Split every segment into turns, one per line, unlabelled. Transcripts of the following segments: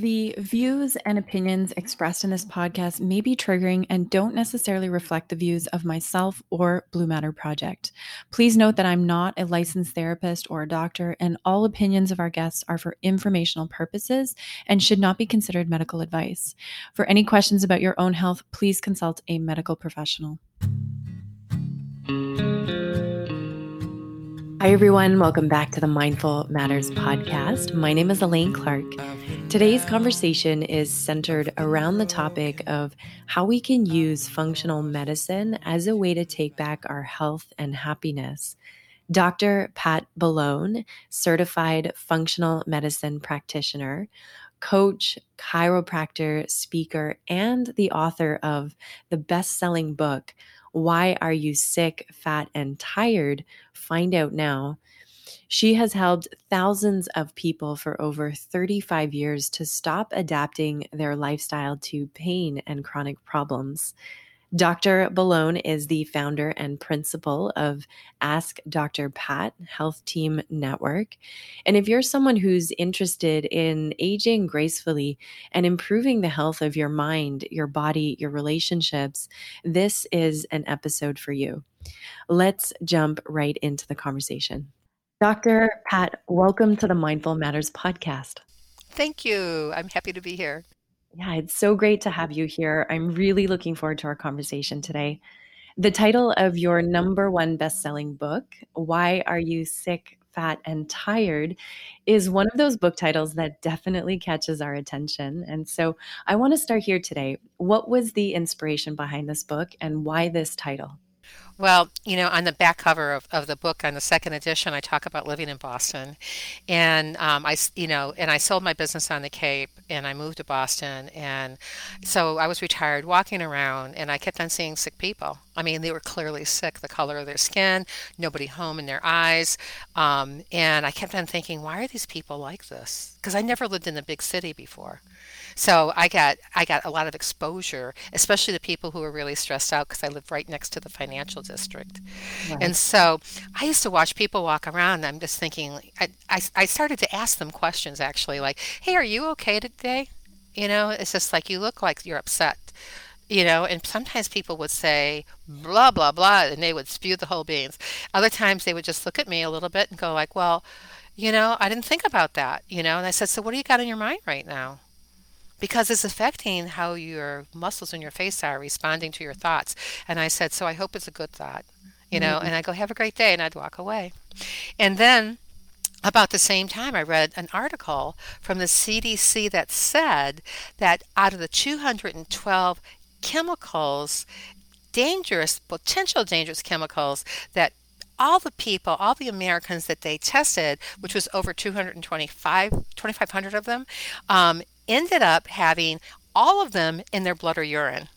The views and opinions expressed in this podcast may be triggering and don't necessarily reflect the views of myself or Blue Matter Project. Please note that I'm not a licensed therapist or a doctor, and all opinions of our guests are for informational purposes and should not be considered medical advice. For any questions about your own health, please consult a medical professional. Hi, everyone. Welcome back to the Mindful Matters podcast. My name is Elaine Clark. Today's conversation is centered around the topic of how we can use functional medicine as a way to take back our health and happiness. Dr. Pat Ballone, certified functional medicine practitioner, coach, chiropractor, speaker, and the author of the best selling book, why Are You Sick, Fat, and Tired? Find out now. She has helped thousands of people for over 35 years to stop adapting their lifestyle to pain and chronic problems. Dr. Ballone is the founder and principal of Ask Dr. Pat Health Team Network. And if you're someone who's interested in aging gracefully and improving the health of your mind, your body, your relationships, this is an episode for you. Let's jump right into the conversation. Dr. Pat, welcome to the Mindful Matters podcast.
Thank you. I'm happy to be here.
Yeah, it's so great to have mm-hmm. you here. I'm really looking forward to our conversation today. The title of your number one best-selling book, Why Are You Sick, Fat, and Tired, is one of those book titles that definitely catches our attention. And so I want to start here today. What was the inspiration behind this book and why this title?
Well, you know, on the back cover of, of the book, on the second edition, I talk about living in Boston, and um, I, you know, and I sold my business on the Cape, and I moved to Boston, and so I was retired, walking around, and I kept on seeing sick people. I mean, they were clearly sick, the color of their skin, nobody home in their eyes, um, and I kept on thinking, why are these people like this? Because I never lived in a big city before. So I got I got a lot of exposure, especially the people who were really stressed out because I live right next to the financial district. Right. And so I used to watch people walk around. I'm just thinking, I, I, I started to ask them questions actually, like, "Hey, are you okay today?" You know, it's just like you look like you're upset you know and sometimes people would say blah blah blah and they would spew the whole beans other times they would just look at me a little bit and go like well you know i didn't think about that you know and i said so what do you got in your mind right now because it's affecting how your muscles in your face are responding to your thoughts. And I said, So I hope it's a good thought, you know, mm-hmm. and I go, Have a great day. And I'd walk away. And then about the same time, I read an article from the CDC that said that out of the 212 chemicals, dangerous, potential dangerous chemicals that all the people, all the Americans that they tested, which was over 225, 2,500 of them, um, ended up having all of them in their blood or urine.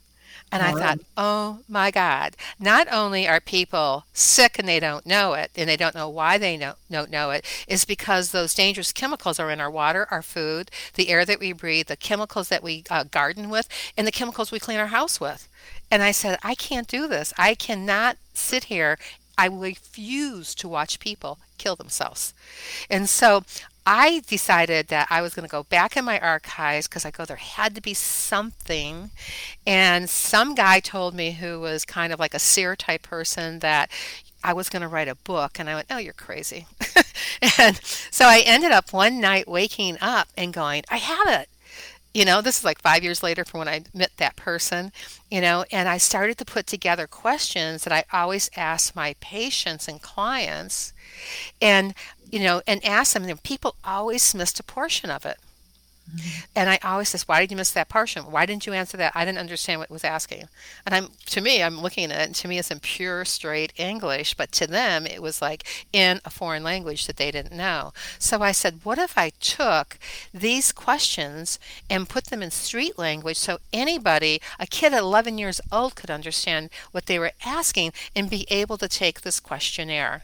And I thought, oh my God, not only are people sick and they don't know it, and they don't know why they don't, don't know it, is because those dangerous chemicals are in our water, our food, the air that we breathe, the chemicals that we uh, garden with, and the chemicals we clean our house with. And I said, I can't do this. I cannot sit here. I refuse to watch people kill themselves. And so I decided that I was going to go back in my archives because I go, there had to be something. And some guy told me who was kind of like a seer type person that I was going to write a book. And I went, oh, you're crazy. and so I ended up one night waking up and going, I have it. You know, this is like five years later from when I met that person, you know, and I started to put together questions that I always ask my patients and clients. And you know, and ask them. And people always missed a portion of it. Mm-hmm. And I always says, "Why did you miss that portion? Why didn't you answer that? I didn't understand what it was asking." And I'm, to me, I'm looking at it, and to me, it's in pure, straight English, but to them, it was like in a foreign language that they didn't know. So I said, "What if I took these questions and put them in street language, so anybody, a kid at 11 years old, could understand what they were asking and be able to take this questionnaire?"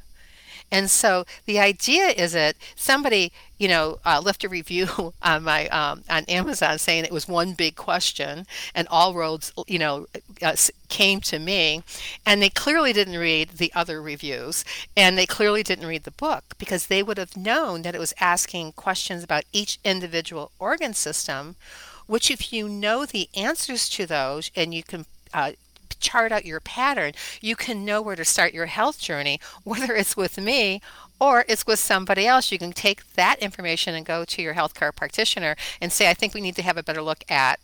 And so the idea is that somebody, you know, uh, left a review on my um, on Amazon saying it was one big question, and all roads, you know, uh, came to me, and they clearly didn't read the other reviews, and they clearly didn't read the book because they would have known that it was asking questions about each individual organ system, which if you know the answers to those and you can uh, chart out your pattern, you can know where to start your health journey, whether it's with me or it's with somebody else. You can take that information and go to your healthcare practitioner and say, I think we need to have a better look at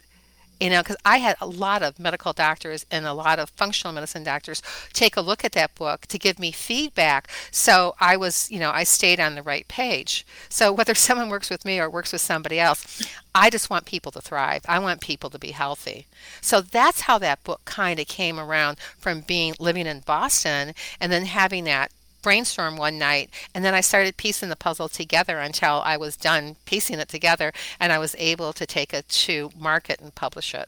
you know, because I had a lot of medical doctors and a lot of functional medicine doctors take a look at that book to give me feedback. So I was, you know, I stayed on the right page. So whether someone works with me or works with somebody else, I just want people to thrive. I want people to be healthy. So that's how that book kind of came around from being living in Boston and then having that brainstorm one night and then I started piecing the puzzle together until I was done piecing it together and I was able to take it to market and publish it.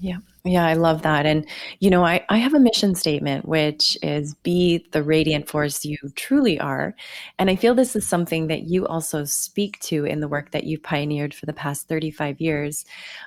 Yeah. Yeah, I love that. And, you know, I, I have a mission statement, which is be the radiant force you truly are. And I feel this is something that you also speak to in the work that you've pioneered for the past 35 years.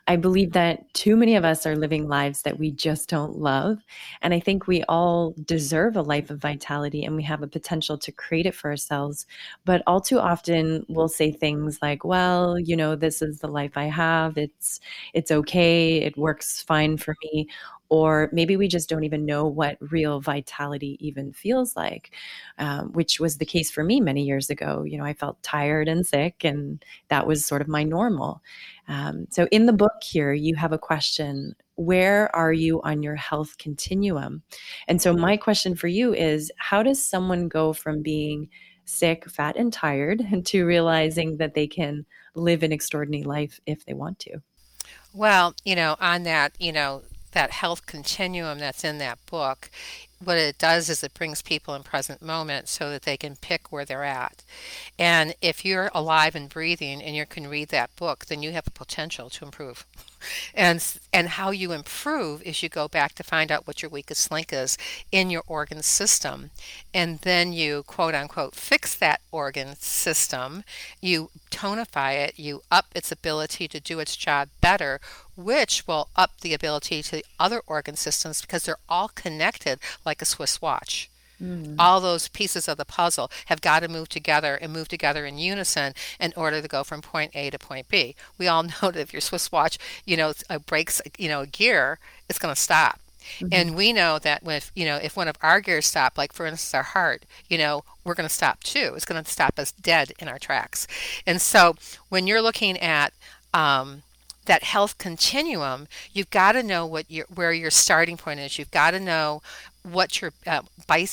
I believe that too many of us are living lives that we just don't love. And I think we all deserve a life of vitality and we have a potential to create it for ourselves. But all too often we'll say things like, well, you know, this is the life I have. It's it's okay. It works fine for me or maybe we just don't even know what real vitality even feels like um, which was the case for me many years ago. You know i felt tired and sick and that was sort of my normal. Um, so in the book here you have a question where are you on your health continuum? And so my question for you is how does someone go from being sick fat and tired to realizing that they can live an extraordinary life if they want to
well, you know, on that, you know, that health continuum that's in that book, what it does is it brings people in present moment so that they can pick where they're at. And if you're alive and breathing and you can read that book, then you have the potential to improve. And and how you improve is you go back to find out what your weakest link is in your organ system. And then you quote unquote fix that organ system. You tonify it, you up its ability to do its job better which will up the ability to the other organ systems because they're all connected like a Swiss watch. Mm. All those pieces of the puzzle have got to move together and move together in unison in order to go from point A to point B. We all know that if your Swiss watch, you know, breaks, you know, a gear, it's going to stop. Mm-hmm. And we know that if you know if one of our gears stop, like for instance our heart, you know we're going to stop too. It's going to stop us dead in our tracks. And so when you're looking at um, that health continuum, you've got to know what your where your starting point is. You've got to know what your uh,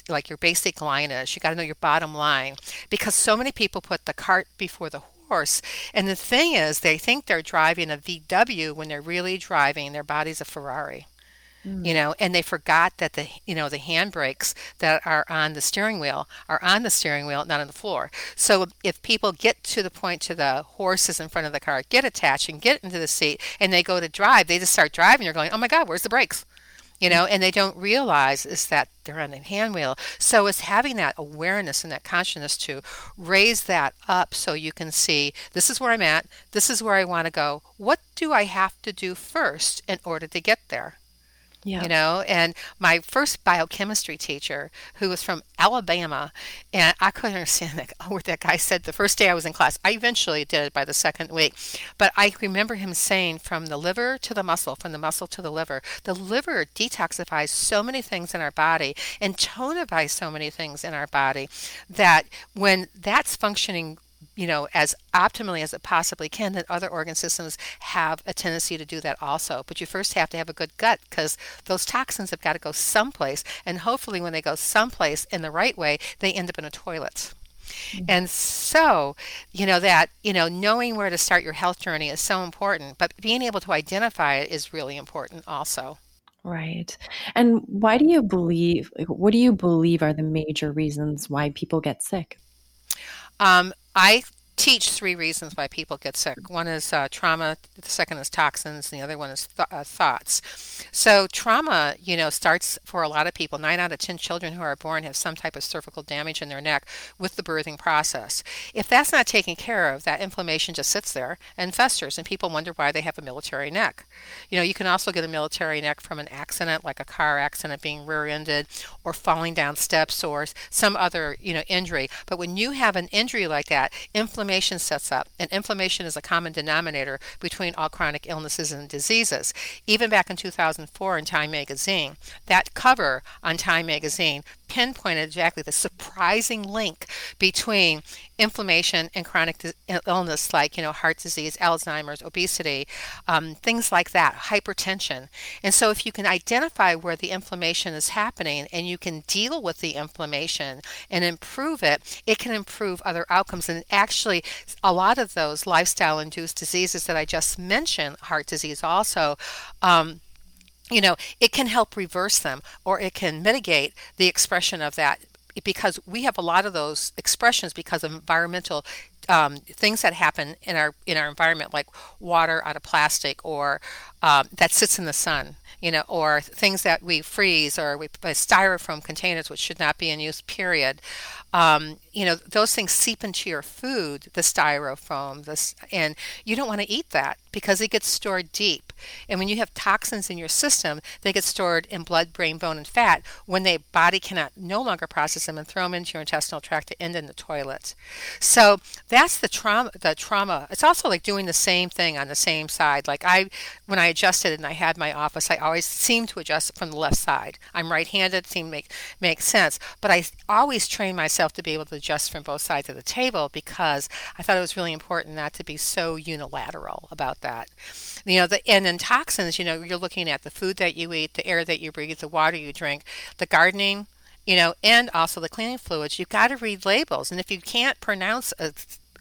like your basic line is. You got to know your bottom line because so many people put the cart before the horse. And the thing is, they think they're driving a VW when they're really driving their body's a Ferrari mm. you know, and they forgot that the you know the handbrakes that are on the steering wheel are on the steering wheel, not on the floor. So if people get to the point to the horses in front of the car, get attached and get into the seat, and they go to drive, they just start driving. You're going, oh my God, where's the brakes? you know, and they don't realize is that they're on the hand wheel. So it's having that awareness and that consciousness to raise that up so you can see this is where I'm at, this is where I want to go. What do I have to do first in order to get there? Yeah. You know, and my first biochemistry teacher, who was from Alabama, and I couldn't understand that, what that guy said the first day I was in class. I eventually did it by the second week. But I remember him saying from the liver to the muscle, from the muscle to the liver, the liver detoxifies so many things in our body and tonifies so many things in our body that when that's functioning you know, as optimally as it possibly can, that other organ systems have a tendency to do that also. But you first have to have a good gut because those toxins have got to go someplace. And hopefully, when they go someplace in the right way, they end up in a toilet. Mm-hmm. And so, you know, that, you know, knowing where to start your health journey is so important, but being able to identify it is really important also.
Right. And why do you believe, what do you believe are the major reasons why people get sick?
Um, I teach three reasons why people get sick. One is uh, trauma, the second is toxins, and the other one is th- uh, thoughts. So trauma, you know, starts for a lot of people. Nine out of ten children who are born have some type of cervical damage in their neck with the birthing process. If that's not taken care of, that inflammation just sits there and festers, and people wonder why they have a military neck. You know, you can also get a military neck from an accident, like a car accident, being rear-ended, or falling down steps, or some other, you know, injury. But when you have an injury like that, inflammation sets up, and inflammation is a common denominator between all chronic illnesses and diseases. Even back in 2004 in Time magazine, that cover on Time magazine pinpointed exactly the surprising link between inflammation and chronic illness like you know heart disease alzheimer's obesity um, things like that hypertension. And so if you can identify where the inflammation is happening and you can deal with the inflammation and improve it it can improve other outcomes. And actually a lot of those lifestyle induced diseases that i just mentioned heart disease also um, you know, it can help reverse them or it can mitigate the expression of that because we have a lot of those expressions because of environmental um, things that happen in our in our environment, like water out of plastic or um, that sits in the sun you know, or things that we freeze or we put styrofoam containers, which should not be in use, period. Um, you know, those things seep into your food, the styrofoam, this, and you don't want to eat that because it gets stored deep. And when you have toxins in your system, they get stored in blood, brain, bone, and fat when the body cannot no longer process them and throw them into your intestinal tract to end in the toilet. So that's the trauma. The trauma. It's also like doing the same thing on the same side. Like I, when I adjusted and I had my office, I always seemed to adjust from the left side. I'm right-handed, seem to make make sense, but I always train myself to be able to adjust from both sides of the table because I thought it was really important not to be so unilateral about that. You know, the and in toxins, you know, you're looking at the food that you eat, the air that you breathe, the water you drink, the gardening, you know, and also the cleaning fluids. You've got to read labels, and if you can't pronounce a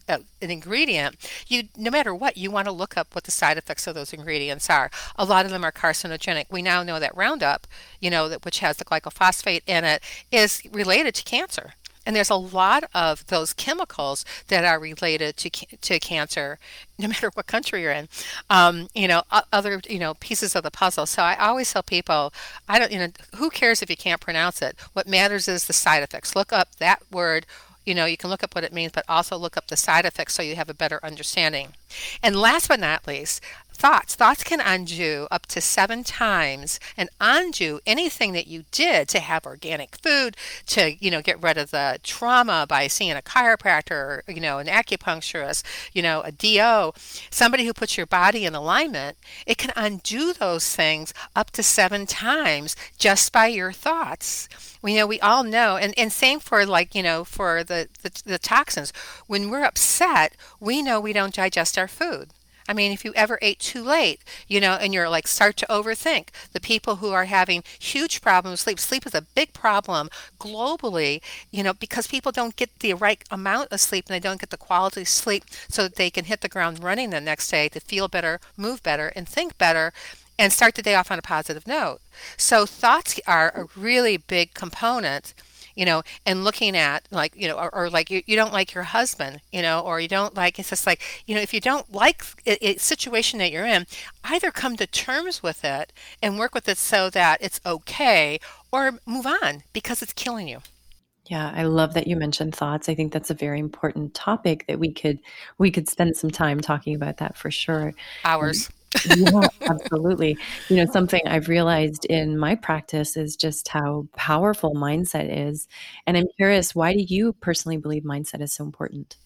uh, an ingredient, you no matter what, you want to look up what the side effects of those ingredients are. A lot of them are carcinogenic. We now know that Roundup, you know, that which has the glyphosate in it, is related to cancer. And there's a lot of those chemicals that are related to to cancer, no matter what country you're in. Um, you know, other you know pieces of the puzzle. So I always tell people, I don't, you know, who cares if you can't pronounce it? What matters is the side effects. Look up that word you know, you can look up what it means, but also look up the side effects so you have a better understanding. And last but not least, thoughts. Thoughts can undo up to seven times and undo anything that you did to have organic food, to, you know, get rid of the trauma by seeing a chiropractor, you know, an acupuncturist, you know, a DO, somebody who puts your body in alignment. It can undo those things up to seven times just by your thoughts. We know we all know, and, and same for like, you know, for the, the, the toxins. When we're upset, we know we don't digest our food. I mean, if you ever ate too late, you know, and you're like start to overthink, the people who are having huge problems with sleep, sleep is a big problem globally, you know, because people don't get the right amount of sleep and they don't get the quality of sleep so that they can hit the ground running the next day to feel better, move better, and think better and start the day off on a positive note. So thoughts are a really big component you know, and looking at like, you know, or, or like you, you don't like your husband, you know, or you don't like, it's just like, you know, if you don't like a, a situation that you're in, either come to terms with it and work with it so that it's okay or move on because it's killing you.
Yeah, I love that you mentioned thoughts. I think that's a very important topic that we could we could spend some time talking about that for sure.
Hours um,
yeah, absolutely. You know, something I've realized in my practice is just how powerful mindset is. And I'm curious, why do you personally believe mindset is so important?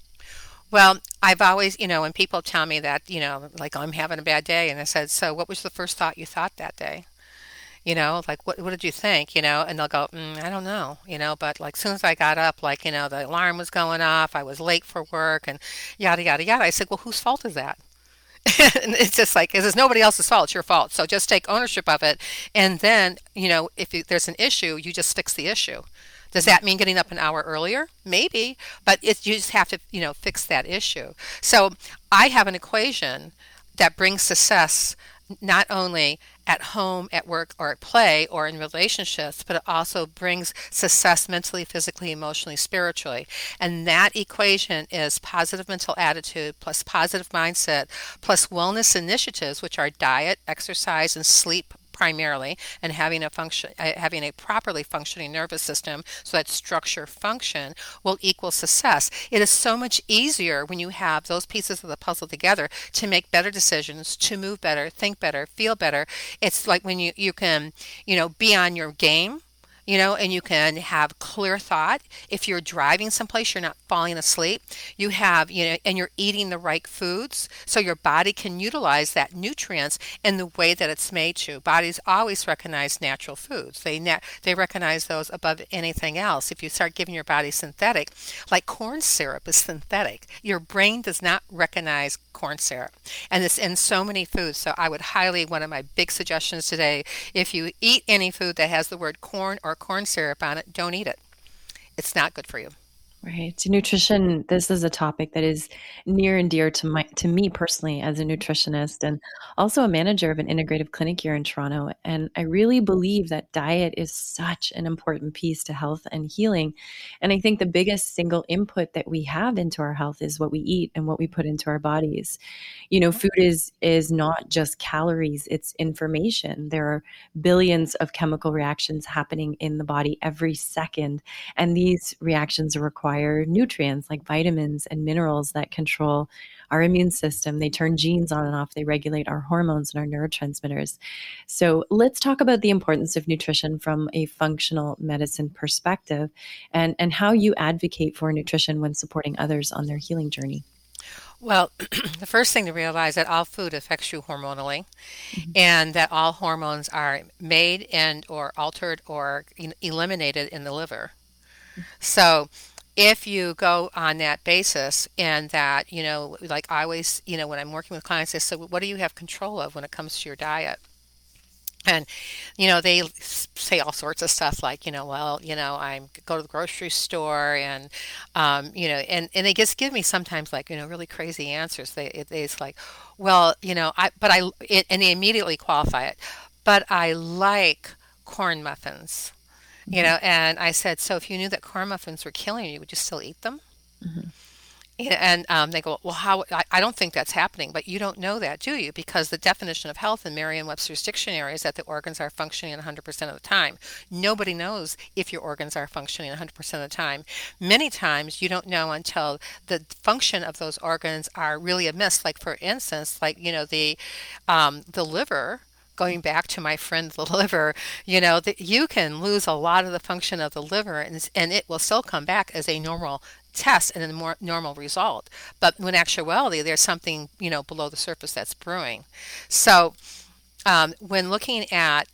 Well, I've always, you know, when people tell me that, you know, like I'm having a bad day, and I said, So, what was the first thought you thought that day? You know, like, what, what did you think? You know, and they'll go, mm, I don't know, you know, but like, soon as I got up, like, you know, the alarm was going off, I was late for work, and yada, yada, yada. I said, Well, whose fault is that? it's just like it's nobody else's fault it's your fault. So just take ownership of it. And then you know if you, there's an issue you just fix the issue. Does that mean getting up an hour earlier? Maybe but it, you just have to you know fix that issue. So i have an equation that brings success not only at home, at work, or at play, or in relationships, but it also brings success mentally, physically, emotionally, spiritually. And that equation is positive mental attitude plus positive mindset plus wellness initiatives, which are diet, exercise, and sleep primarily and having a function uh, having a properly functioning nervous system so that structure function will equal success. It is so much easier when you have those pieces of the puzzle together to make better decisions to move better think better feel better. It's like when you you can you know be on your game you know, and you can have clear thought. If you're driving someplace, you're not falling asleep. You have, you know, and you're eating the right foods, so your body can utilize that nutrients in the way that it's made to. Bodies always recognize natural foods. They they recognize those above anything else. If you start giving your body synthetic, like corn syrup is synthetic, your brain does not recognize corn syrup, and it's in so many foods. So I would highly one of my big suggestions today: if you eat any food that has the word corn or corn syrup on it, don't eat it. It's not good for you.
Right. So Nutrition, this is a topic that is near and dear to my to me personally as a nutritionist and also a manager of an integrative clinic here in Toronto. And I really believe that diet is such an important piece to health and healing. And I think the biggest single input that we have into our health is what we eat and what we put into our bodies. You know, mm-hmm. food is is not just calories, it's information. There are billions of chemical reactions happening in the body every second. And these reactions are required require nutrients like vitamins and minerals that control our immune system. They turn genes on and off, they regulate our hormones and our neurotransmitters. So, let's talk about the importance of nutrition from a functional medicine perspective and, and how you advocate for nutrition when supporting others on their healing journey.
Well, the first thing to realize that all food affects you hormonally, mm-hmm. and that all hormones are made and or altered or eliminated in the liver. Mm-hmm. So, if you go on that basis and that you know like i always you know when i'm working with clients i say so what do you have control of when it comes to your diet? And you know they say all sorts of stuff like you know well you know i go to the grocery store and um, you know and and they just give me sometimes like you know really crazy answers. They it, it's like well you know i but i it, and they immediately qualify it. But i like corn muffins you know and i said so if you knew that corn muffins were killing you would you still eat them? Mm-hmm. and um, they go well how I, I, don't think that's happening but you don't know that do you? Because the definition of health in merriam-webster's dictionary is that the organs are functioning 100% of the time. Nobody knows if your organs are functioning 100% of the time. Many times you don't know until the function of those organs are really amiss like for instance like you know the um, the liver going back to my friend the liver, you know, that you can lose a lot of the function of the liver and, and it will still come back as a normal test and a more normal result. But when actuality, there's something, you know, below the surface that's brewing. So um, when looking at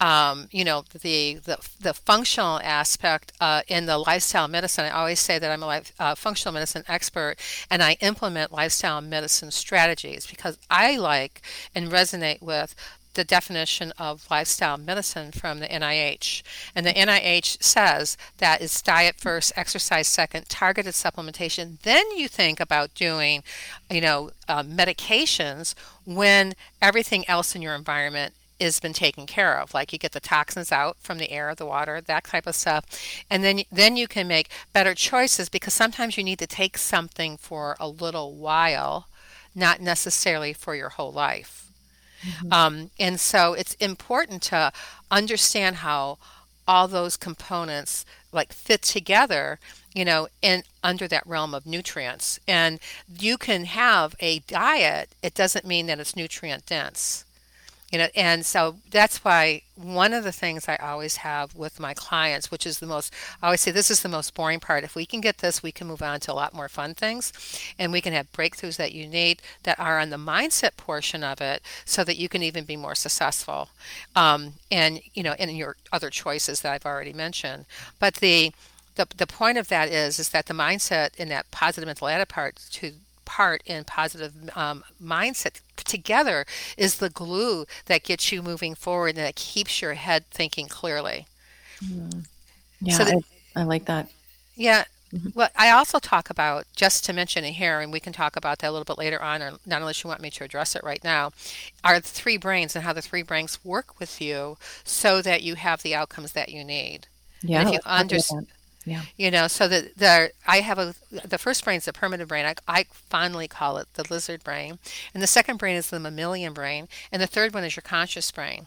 um, you know the, the the functional aspect uh, in the lifestyle medicine. I always say that I'm a life, uh, functional medicine expert, and I implement lifestyle medicine strategies because I like and resonate with the definition of lifestyle medicine from the NIH. And the NIH says that it's diet first, exercise second, targeted supplementation. Then you think about doing, you know, uh, medications when everything else in your environment has been taken care of like you get the toxins out from the air the water that type of stuff and then then you can make better choices because sometimes you need to take something for a little while not necessarily for your whole life Mm-hmm. Um, and so it's important to understand how all those components like fit together you know in under that realm of nutrients and you can have a diet it doesn't mean that it's nutrient dense you know and so that's why one of the things i always have with my clients which is the most i always say this is the most boring part. If we can get this we can move on to a lot more fun things and we can have breakthroughs that you need that are on the mindset portion of it so that you can even be more successful um, and you know in your other choices that i've already mentioned. But the the, the point of that is is that the mindset in that positive mental attitude part to part in positive um, mindset together is the glue that gets you moving forward and that keeps your head thinking clearly.
Yeah, so that, I, I like that.
Yeah, Mm-hmm. Well, I also talk about, just to mention it here, and we can talk about that a little bit later on, or not unless you want me to address it right now, are the three brains and how the three brains work with you so that you have the outcomes that you need.
Yeah.
And if you understand, yeah. You know, so that the I have a the first brain is the primitive brain. I, I fondly call it the lizard brain, and the second brain is the mammalian brain, and the third one is your conscious brain.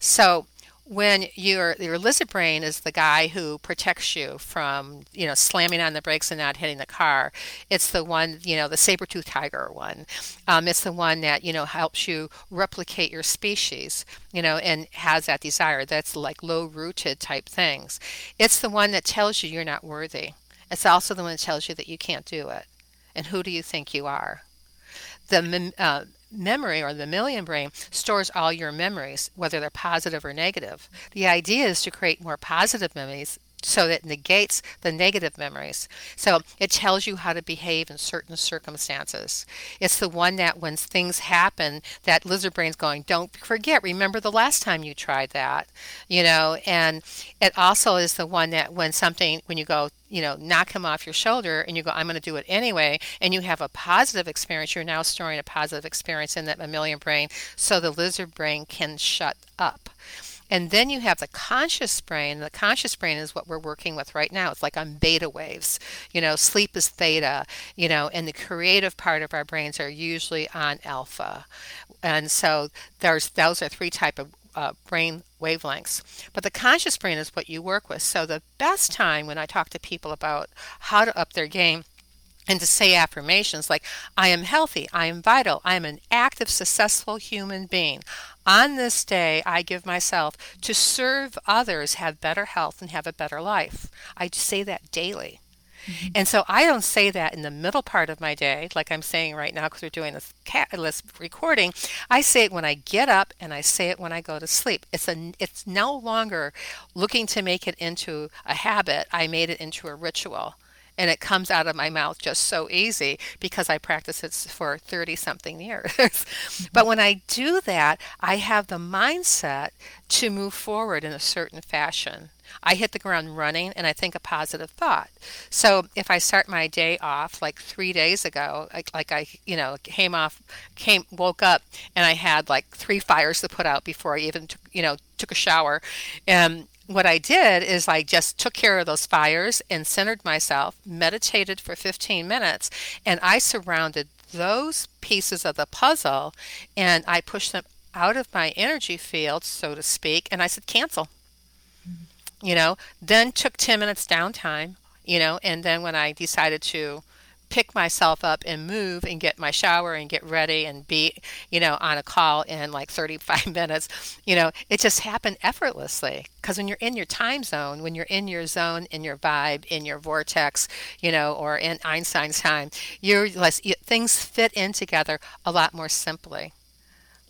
So when your your lizard brain is the guy who protects you from you know slamming on the brakes and not hitting the car. It's the one you know the saber-tooth tiger one. Um, it's the one that you know helps you replicate your species you know and has that desire. That's like low rooted type things. It's the one that tells you you're not worthy. It's also the one that tells you that you can't do it. And who do you think you are? The uh, memory or the mammalian brain stores all your memories, whether they're positive or negative. The idea is to create more positive memories so that negates the negative memories. So it tells you how to behave in certain circumstances. It's the one that when things happen, that lizard brain's going, don't forget, remember the last time you tried that, you know, and it also is the one that when something, when you go, you know, knock him off your shoulder and you go, I'm going to do it anyway, and you have a positive experience, you're now storing a positive experience in that mammalian brain so the lizard brain can shut up. And then you have the conscious brain. The conscious brain is what we're working with right now. It's like on beta waves. You know, sleep is theta, you know, and the creative part of our brains are usually on alpha. And so there's those are three type of uh, brain wavelengths. But the conscious brain is what you work with. So the best time when I talk to people about how to up their game and to say affirmations like, I am healthy, I am vital, I am an active, successful human being. On this day, I give myself to serve others, have better health, and have a better life. I say that daily. Mm-hmm. And so I don't say that in the middle part of my day, like I'm saying right now because we're doing this catalyst recording. I say it when I get up and I say it when I go to sleep. It's a it's no longer looking to make it into a habit. I made it into a ritual and it comes out of my mouth just so easy because I practice it for 30 something years. but when I do that, I have the mindset to move forward in a certain fashion. I hit the ground running and I think a positive thought. So if I start my day off like three days ago, like, like I, you know, came off, came, woke up and I had like three fires to put out before I even, took, you know, took a shower. And what I did is I just took care of those fires and centered myself, meditated for 15 minutes, and I surrounded those pieces of the puzzle and I pushed them out of my energy field, so to speak, and I said, cancel. You know, then took 10 minutes downtime, you know, and then when I decided to pick myself up and move and get my shower and get ready and be, you know, on a call in like 35 minutes. You know, it just happened effortlessly because when you're in your time zone, when you're in your zone, in your vibe, in your vortex, you know, or in Einstein's time, you're less, you, things fit in together a lot more simply.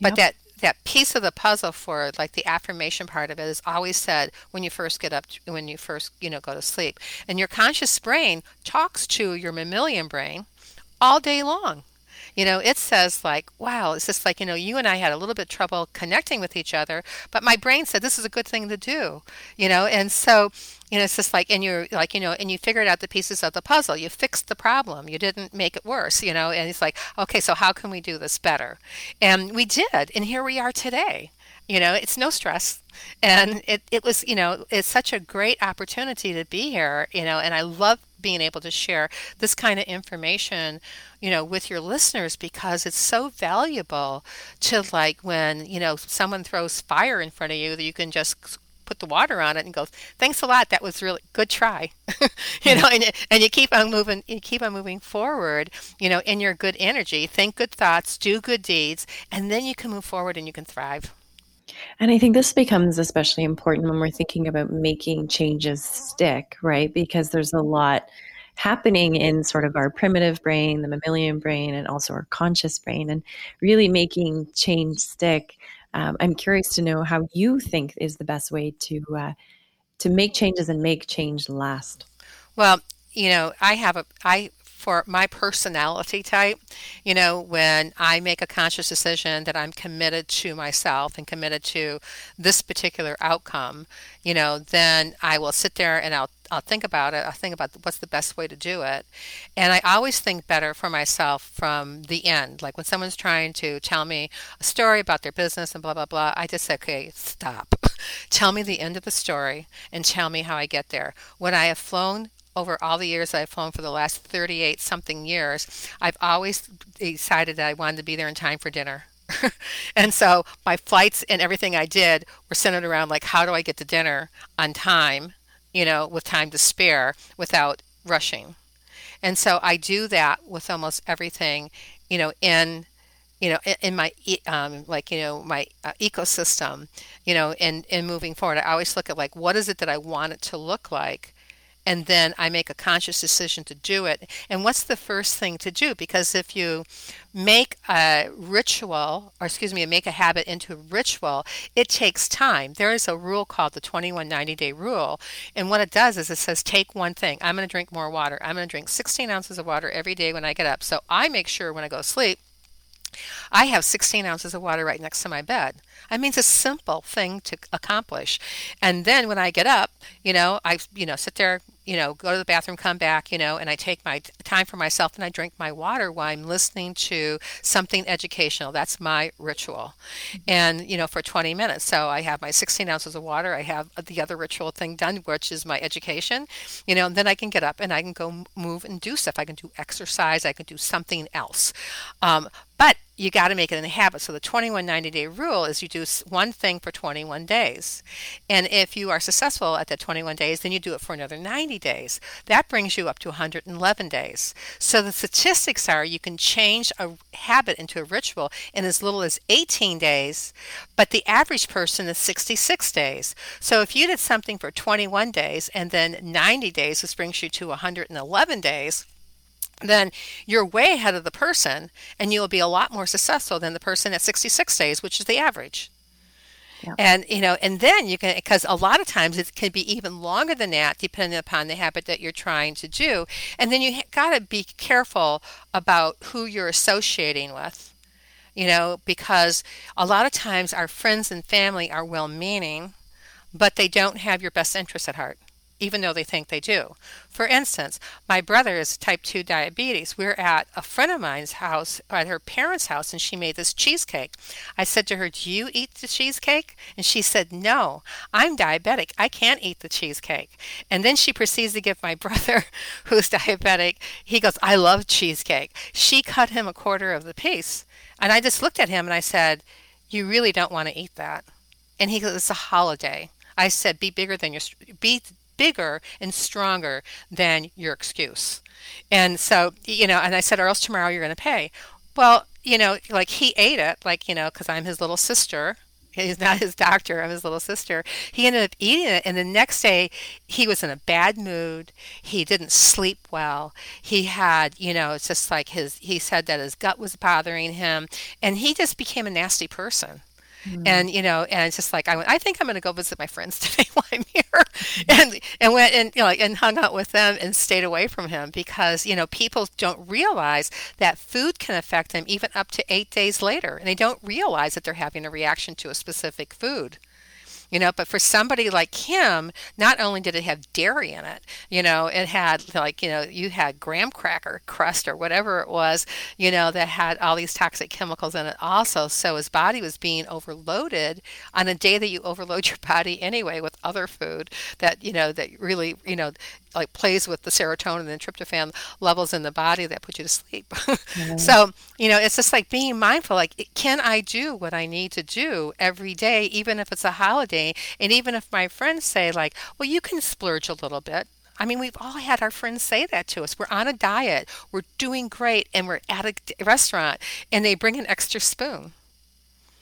But yep. that that piece of the puzzle for like the affirmation part of it is always said when you first get up when you first you know go to sleep. And your conscious brain talks to your mammalian brain all day long you know it says like wow. It's just like you know you and i had a little bit trouble connecting with each other but my brain said this is a good thing to do you know? And so you know it's just like and you're like you know and you figured out the pieces of the puzzle. You fixed the problem. You didn't make it worse you know? And it's like okay so how can we do this better? And we did and here we are today you know? It's no stress. And it, it was you know it's such a great opportunity to be here you know? And i love being able to share this kind of information you know with your listeners because it's so valuable to like when you know someone throws fire in front of you that you can just put the water on it and go thanks a lot that was really good try. You know and, and you keep on moving you keep on moving forward you know in your good energy. Think good thoughts do good deeds and then you can move forward and you can thrive
and I think this becomes especially important when we're thinking about making changes stick, right? Because there's a lot happening in sort of our primitive brain, the mammalian brain, and also our conscious brain, and really making change stick. Um, I'm curious to know how you think is the best way to uh, to make changes and make change last.
Well, you know, I have a I for my personality type, you know, when I make a conscious decision that I'm committed to myself and committed to this particular outcome, you know, then I will sit there and I'll I'll think about it. I'll think about what's the best way to do it. And I always think better for myself from the end. Like when someone's trying to tell me a story about their business and blah, blah, blah, I just say, okay, stop. tell me the end of the story and tell me how I get there. When I have flown over all the years I've flown for the last 38 something years, I've always decided that I wanted to be there in time for dinner. and so my flights and everything I did were centered around like, how do I get to dinner on time, you know, with time to spare without rushing. And so I do that with almost everything, you know, in you know, in, my um, like you know my uh, ecosystem, you know, and in moving forward, I always look at like what is it that I want it to look like, and then I make a conscious decision to do it. And what's the first thing to do? Because if you make a ritual, or excuse me, make a habit into a ritual, it takes time. There is a rule called the 21 90 day rule. And what it does is it says, take one thing. I'm going to drink more water. I'm going to drink 16 ounces of water every day when I get up. So I make sure when I go to sleep, I have 16 ounces of water right next to my bed. I mean, it's a simple thing to accomplish. And then when I get up, you know, I, you know, sit there, you know, go to the bathroom, come back, you know, and I take my time for myself and I drink my water while I'm listening to something educational. That's my ritual. And, you know, for 20 minutes. So I have my 16 ounces of water. I have the other ritual thing done, which is my education, you know, and then I can get up and I can go move and do stuff. I can do exercise. I can do something else. Um, but you got to make it a habit. So the 21 90 day rule is you do one thing for 21 days. And if you are successful at that 21 days, then you do it for another 90 days. That brings you up to 111 days. So the statistics are you can change a habit into a ritual in as little as 18 days, but the average person is 66 days. So if you did something for 21 days and then 90 days, this brings you to 111 days then you're way ahead of the person and you'll be a lot more successful than the person at 66 days, which is the average. Yeah. And you know, and then you can because a lot of times it can be even longer than that, depending upon the habit that you're trying to do. And then you got to be careful about who you're associating with, you know, because a lot of times our friends and family are well-meaning, but they don't have your best interests at heart even though they think they do. For instance, my brother is type 2 diabetes. We're at a friend of mine's house, at her parents' house, and she made this cheesecake. I said to her, Do you eat the cheesecake? And she said, No, I'm diabetic. I can't eat the cheesecake. And then she proceeds to give my brother, who's diabetic, he goes, I love cheesecake. She cut him a quarter of the piece. And I just looked at him and I said, You really don't want to eat that. And he goes, It's a holiday. I said, be bigger than your, be bigger and stronger than your excuse. And so, you know, and I said, or else tomorrow you're going to pay. Well, you know, like he ate it, like, you know, because I'm his little sister. He's not his doctor, I'm his little sister. He ended up eating it, and the next day he was in a bad mood. He didn't sleep well. He had, you know, it's just like his, he said that his gut was bothering him, and he just became a nasty person. Mm-hmm. And you know, and it's just like I went. I think I'm going to go visit my friends today while I'm here, mm-hmm. and and went and you know and hung out with them and stayed away from him because you know people don't realize that food can affect them even up to eight days later, and they don't realize that they're having a reaction to a specific food you know but for somebody like him not only did it have dairy in it you know it had like you know you had graham cracker crust or whatever it was you know that had all these toxic chemicals in it also. So his body was being overloaded on a day that you overload your body anyway with other food that you know that really you know like plays with the serotonin and tryptophan levels in the body that put you to sleep. mm-hmm. So, you know, it's just like being mindful like can I do what I need to do every day even if it's a holiday and even if my friends say like, "Well, you can splurge a little bit." I mean, we've all had our friends say that to us. We're on a diet, we're doing great, and we're at a restaurant, and they bring an extra spoon.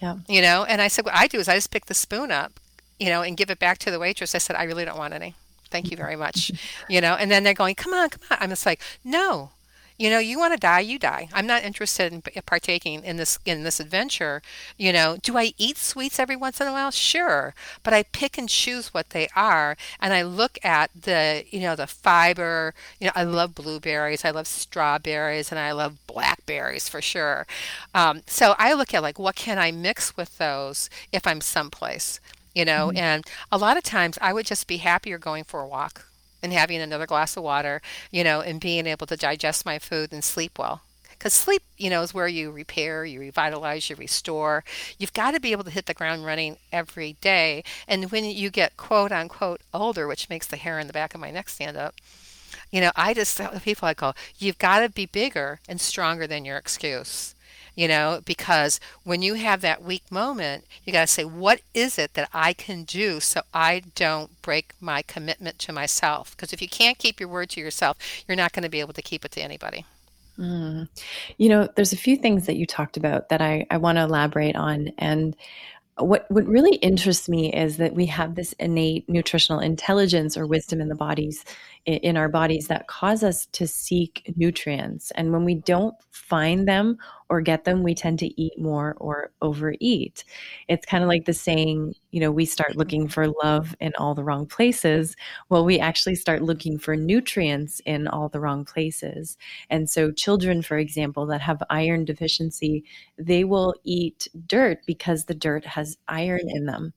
Yeah. You know, and I said, what I do is I just pick the spoon up, you know, and give it back to the waitress. I said, I really don't want any. Thank you very much. You know, and then they're going, come on, come on. I'm just like, no, You know, you want to die, you die. I'm not interested in partaking in this in this adventure. You know, do I eat sweets every once in a while? Sure, but I pick and choose what they are, and I look at the you know the fiber. You know, I love blueberries, I love strawberries, and I love blackberries for sure. Um, so I look at like what can I mix with those if I'm someplace. You know, mm-hmm. and a lot of times I would just be happier going for a walk and having another glass of water, you know, and being able to digest my food and sleep well. Because sleep, you know, is where you repair, you revitalize, you restore. You've got to be able to hit the ground running every day. And when you get quote unquote older, which makes the hair in the back of my neck stand up, you know, I just tell the people I call, you've got to be bigger and stronger than your excuse you know, because when you have that weak moment, you got to say, what is it that I can do so I don't break my commitment to myself? Because if you can't keep your word to yourself, you're not going to be able to keep it to anybody.
Mm. You know, there's a few things that you talked about that I, I want to elaborate on. And what what really interests me is that we have this innate nutritional intelligence or wisdom in the bodies in our bodies that cause us to seek nutrients. And when we don't find them or get them we tend to eat more or overeat. It's kind of like the saying you know we start looking for love in all the wrong places. Well we actually start looking for nutrients in all the wrong places. And so children for example that have iron deficiency they will eat dirt because the dirt has iron in them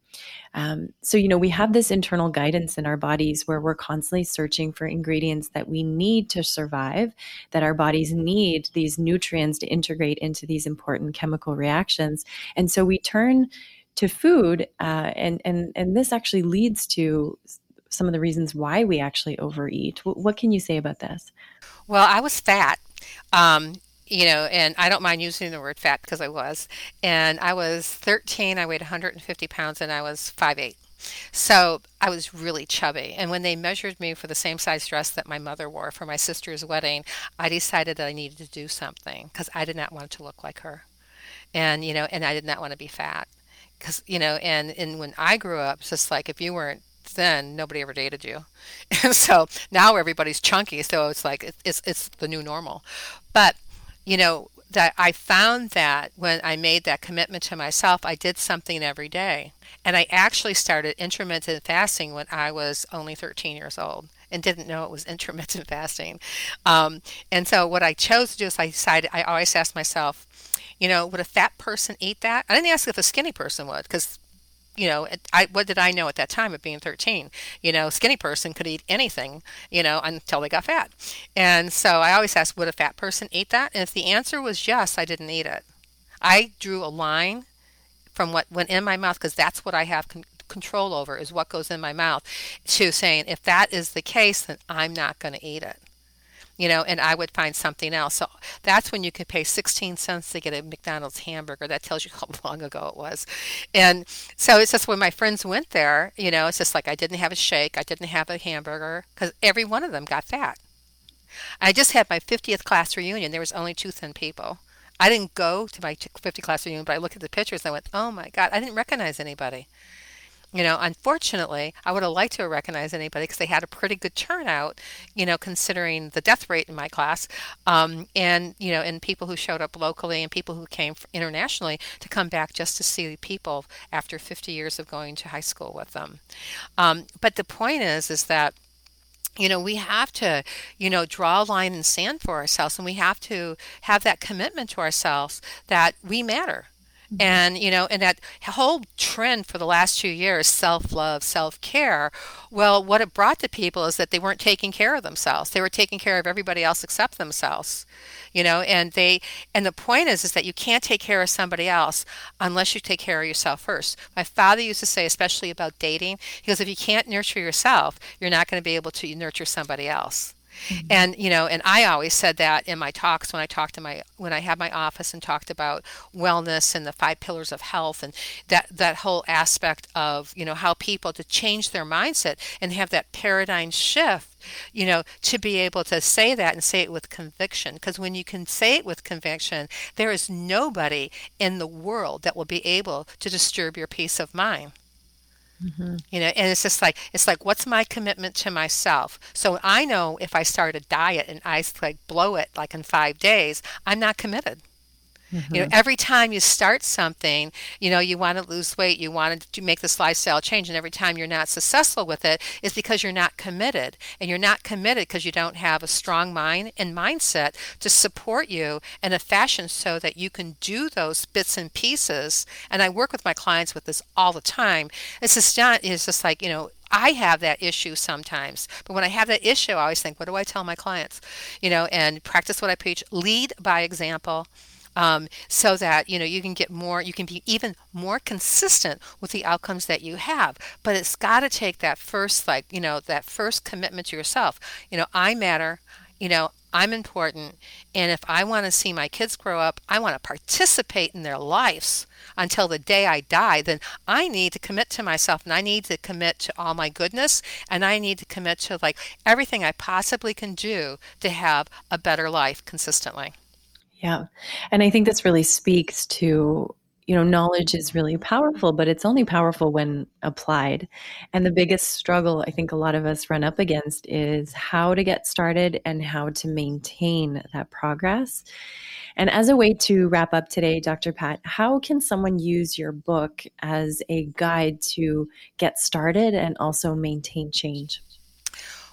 um, so, you know, we have this internal guidance in our bodies where we're constantly searching for ingredients that we need to survive, that our bodies need these nutrients to integrate into these important chemical reactions. And so we turn to food, uh, and, and, and this actually leads to some of the reasons why we actually overeat. W- what can you say about this?
Well, I was fat. Um, you know, and I don't mind using the word fat because I was. And I was 13, I weighed 150 pounds, and I was 5'8. So I was really chubby. And when they measured me for the same size dress that my mother wore for my sister's wedding, I decided that I needed to do something because I did not want to look like her. And, you know, and I did not want to be fat. Because, you know, and, and when I grew up, it's just like if you weren't then nobody ever dated you and so now everybody's chunky so it's like it's it's the new normal but you know, that I found that when I made that commitment to myself, I did something every day. And I actually started intermittent fasting when I was only 13 years old and didn't know it was intermittent fasting. Um, and so what I chose to do is I decided, I always asked myself, you know, would a fat person eat that? I didn't ask if a skinny person would because you know, I, what did I know at that time of being 13? You know, skinny person could eat anything, you know, until they got fat. And so I always asked, would a fat person eat that? And if the answer was yes, I didn't eat it. I drew a line from what went in my mouth because that's what I have con- control over is what goes in my mouth to saying if that is the case then I'm not going to eat it you know, and I would find something else. So that's when you could pay 16 cents to get a McDonald's hamburger. That tells you how long ago it was. And so it's just when my friends went there, you know, it's just like I didn't have a shake, I didn't have a hamburger because every one of them got fat. I just had my 50th class reunion. There was only two thin people. I didn't go to my 50 class reunion, but I looked at the pictures and I went, oh my God, I didn't recognize anybody. You know, unfortunately, I would have liked to have recognized anybody because they had a pretty good turnout, you know, considering the death rate in my class, um, and you know, and people who showed up locally and people who came internationally to come back just to see people after 50 years of going to high school with them. Um, but the point is, is that you know we have to you know draw a line in sand for ourselves and we have to have that commitment to ourselves that we matter. Mm-hmm. And, you know, and that whole trend for the last two years, self love, self care, well, what it brought to people is that they weren't taking care of themselves. They were taking care of everybody else except themselves, you know, and they, and the point is, is that you can't take care of somebody else unless you take care of yourself first. My father used to say, especially about dating, he goes, if you can't nurture yourself, you're not going to be able to nurture somebody else. Mm-hmm. And you know, and I always said that in my talks when I talked to my when I had my office and talked about wellness and the five pillars of health and that that whole aspect of, you know, how people to change their mindset and have that paradigm shift you know, to be able to say that and say it with conviction. Because when you can say it with conviction, there is nobody in the world that will be able to disturb your peace of mind. Mm-hmm. You know, and it's just like it's like what's my commitment to myself? So I know if I start a diet and I like blow it like in 5 days, I'm not committed. Mm-hmm. You know, every time you start something, you know, you want to lose weight, you want to make this lifestyle change, and every time you're not successful with it is because you're not committed. And you're not committed because you don't have a strong mind and mindset to support you in a fashion so that you can do those bits and pieces. And I work with my clients with this all the time. It's just not, it's just like, you know, I have that issue sometimes. But when I have that issue, I always think, what do I tell my clients? You know, and practice what I preach, lead by example um, so that you know you can get more you can be even more consistent with the outcomes that you have. But it's got to take that first like you know that first commitment to yourself. You know i matter you know i'm important and if i want to see my kids grow up i want to participate in their lives until the day i die then i need to commit to myself and i need to commit to all my goodness and i need to commit to like everything i possibly can do to have a better life consistently
yeah. And I think this really speaks to, you know, knowledge is really powerful, but it's only powerful when applied. And the biggest struggle I think a lot of us run up against is how to get started and how to maintain that progress. And as a way to wrap up today, Dr. Pat, how can someone use your book as a guide to get started and also maintain change?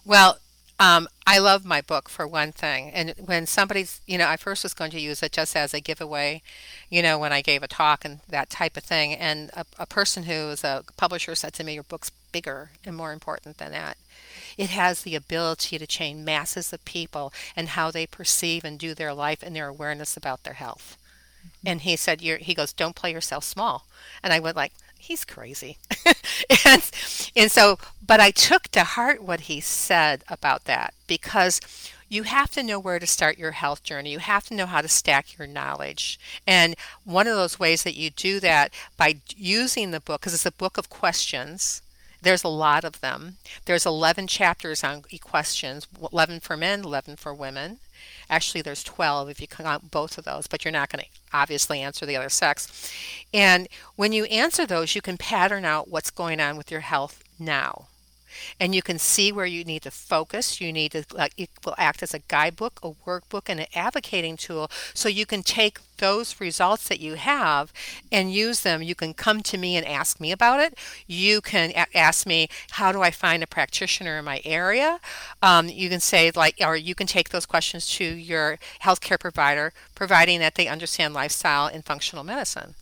Well, um, I love my book for one thing. And when somebody's, you know, I first was going to use it just as a giveaway, you know, when I gave a talk and that type of thing. And a, a person who is a publisher said to me, Your book's bigger and more important than that. It has the ability to change masses of people and how they perceive and do their life and their awareness about their health. Mm-hmm. And he said, You're, he goes, Don't play yourself small. And I went like, he's crazy. and and so but I took to heart what he said about that because you have to know where to start your health journey. You have to know how to stack your knowledge. And one of those ways that you do that by using the book because it's a book of questions there's a lot of them. There's 11 chapters on questions, 11 for men, 11 for women. Actually, there's 12 if you count both of those, but you're not going to obviously answer the other sex. And when you answer those, you can pattern out what's going on with your health now and you can see where you need to focus. You need to like it will act as a guidebook, a workbook, and an advocating tool, so you can take those results that you have and use them. You can come to me and ask me about it. You can a- ask me, how do I find a practitioner in my area? Um, you can say, like, or you can take those questions to your healthcare provider, providing that they understand lifestyle and functional medicine.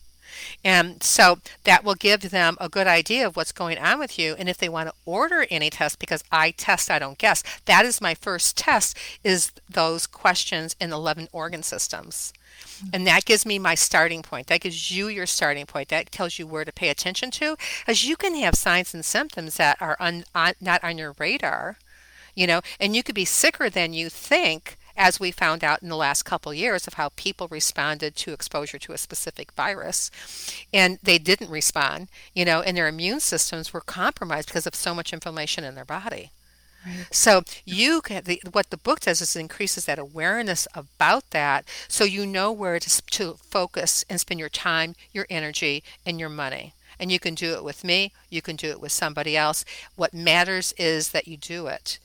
And so that will give them a good idea of what's going on with you. And if they want to order any test, because I test, I don't guess, that is my first test, is those questions in 11 organ systems. And that gives me my starting point. That gives you your starting point. That tells you where to pay attention to, as you can have signs and symptoms that are un, on, not on your radar, you know, and you could be sicker than you think as we found out in the last couple of years of how people responded to exposure to a specific virus and they didn't respond you know and their immune systems were compromised because of so much inflammation in their body Right. So you can, the, what the book does is increases that awareness about that, so you know where to, to focus and spend your time, your energy, and your money. And you can do it with me. You can do it with somebody else. What matters is that you do it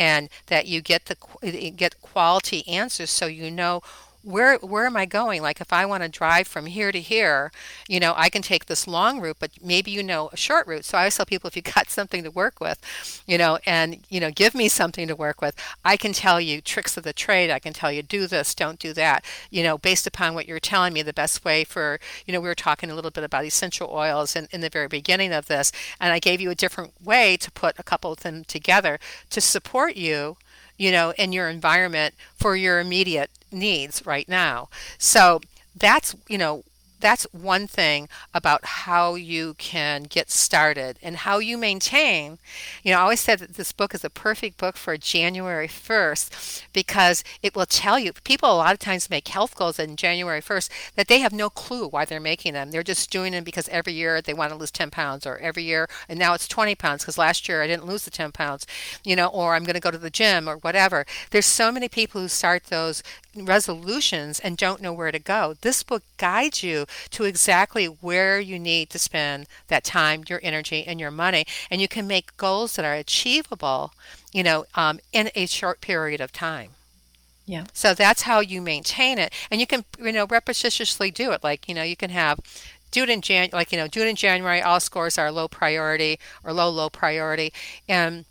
and that you get the get quality answers so you know where where am I going? Like if I want to drive from here to here, you know, I can take this long route, but maybe you know a short route. So I always tell people if you got something to work with, you know, and you know, give me something to work with. I can tell you tricks of the trade. I can tell you do this, don't do that. You know, based upon what you're telling me, the best way for you know, we were talking a little bit about essential oils in, in the very beginning of this, and I gave you a different way to put a couple of them together to support you you know, in your environment for your immediate needs right now. So that's, you know, that's one thing about how you can get started and how you maintain. You know, I always said that this book is a perfect book for January 1st because it will tell you. People a lot of times make health goals in January 1st that they have no clue why they're making them. They're just doing them because every year they want to lose 10 pounds or every year, and now it's 20 pounds because last year I didn't lose the 10 pounds, you know, or I'm going to go to the gym or whatever. There's so many people who start those resolutions and don't know where to go. This book guides you to exactly where you need to spend that time, your energy, and your money. And you can make goals that are achievable, you know, um, in a short period of time.
Yeah.
So that's how you maintain it, and you can, you know, repetitiously do it. Like, you know, you can have do it in Jan, like you know, do it in January. All scores are low priority or low low priority, and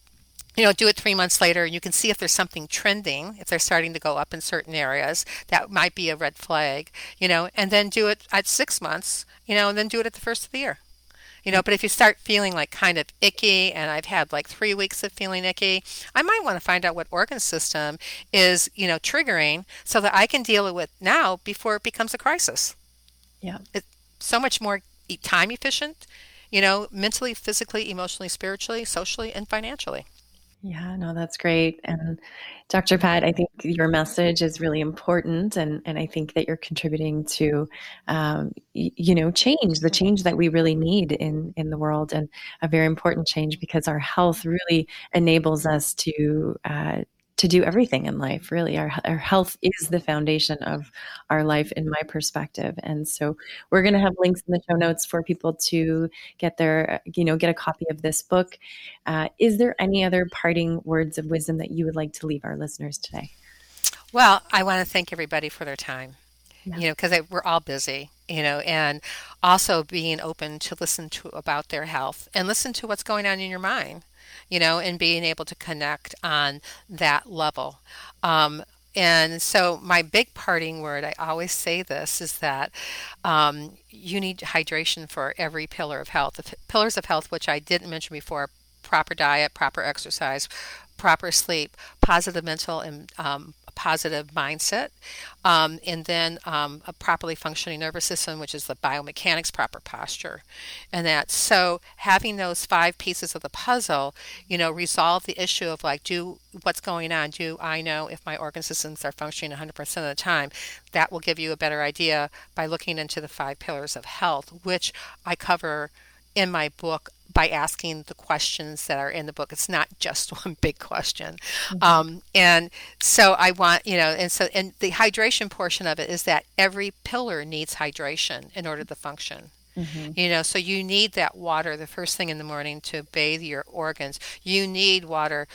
you know, do it three months later, and you can see if there's something trending, if they're starting to go up in certain areas, that might be a red flag, you know, and then do it at six months, you know, and then do it at the first of the year. You know, but if you start feeling like kind of icky, and I've had like three weeks of feeling icky, I might want to find out what organ system is, you know, triggering so that I can deal with it now before it becomes a crisis.
Yeah.
It's so much more time efficient, you know, mentally, physically, emotionally, spiritually, socially, and financially.
Yeah, no, that's great. And Dr. Pat, I think your message is really important, and and I think that you're contributing to, um, y- you know, change the change that we really need in in the world, and a very important change because our health really enables us to uh, to do everything in life really. Our, our health is the foundation of our life in my perspective. And so we're going to have links in the show notes for people to get their you know get a copy of this book. Uh, is there any other parting words of wisdom that you would like to leave our listeners today?
Well i want to thank everybody for their time yeah. you know because we're all busy you know and also being open to listen to about their health and listen to what's going on in your mind you know, and being able to connect on that level. Um, and so, my big parting word, I always say this, is that um, you need hydration for every pillar of health. The pillars of health, which I didn't mention before proper diet, proper exercise, proper sleep, positive mental and um, positive mindset, um, and then um, a properly functioning nervous system, which is the biomechanics, proper posture, and that. So having those five pieces of the puzzle, you know, resolve the issue of like, do what's going on? Do I know if my organ systems are functioning 100% of the time? That will give you a better idea by looking into the five pillars of health, which I cover in my book by asking the questions that are in the book. It's not just one big question. Mm-hmm. Um, and so I want, you know, and so, and the hydration portion of it is that every pillar needs hydration in order to function. Mm-hmm. You know, so you need that water the first thing in the morning to bathe your organs. You need water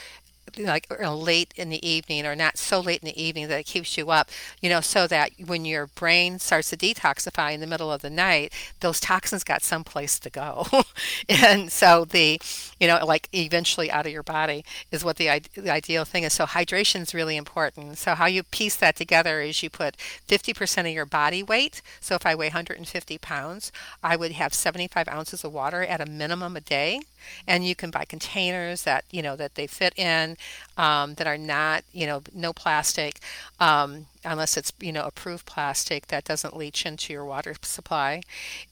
like late in the evening or not so late in the evening that it keeps you up, you know, so that when your brain starts to detoxify in the middle of the night, those toxins got someplace to go. and so the, you know, like eventually out of your body is what the, the ideal thing is. So hydration is really important. So how you piece that together is you put 50% of your body weight. So if I weigh 150 pounds, I would have 75 ounces of water at a minimum a day and you can buy containers that you know that they fit in um, that are not you know no plastic um, unless it's you know approved plastic that doesn't leach into your water supply.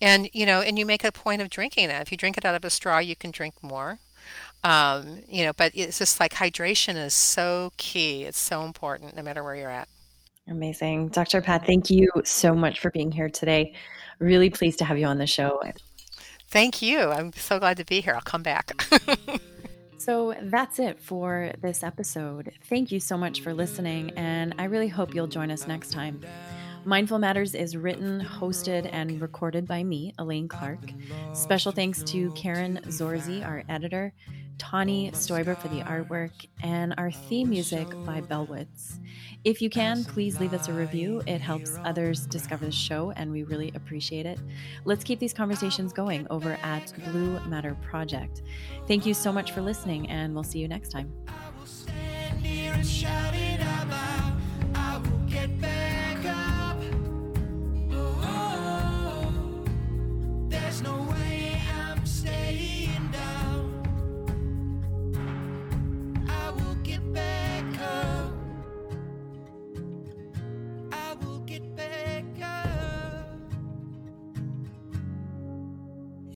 And you know and you make a point of drinking it if you drink it out of a straw you can drink more. Um, you know but it's just like hydration is so key. It's so important no matter where you're at.
Amazing. Dr pat thank you so much for being here today. Really pleased to have you on the show.
Thank you. I'm so glad to be here. I'll come back.
so that's it for this episode. Thank you so much for listening, and I really hope you'll join us next time. Mindful Matters is written, hosted, and recorded by me, Elaine Clark. Special thanks to Karen Zorzi, our editor, Tawny Stoiber for the artwork, and our theme music by Bellwoods. If you can, please leave us a review. It helps others discover the show, and we really appreciate it. Let's keep these conversations going over at Blue Matter Project. Thank you so much for listening, and we'll see you next time.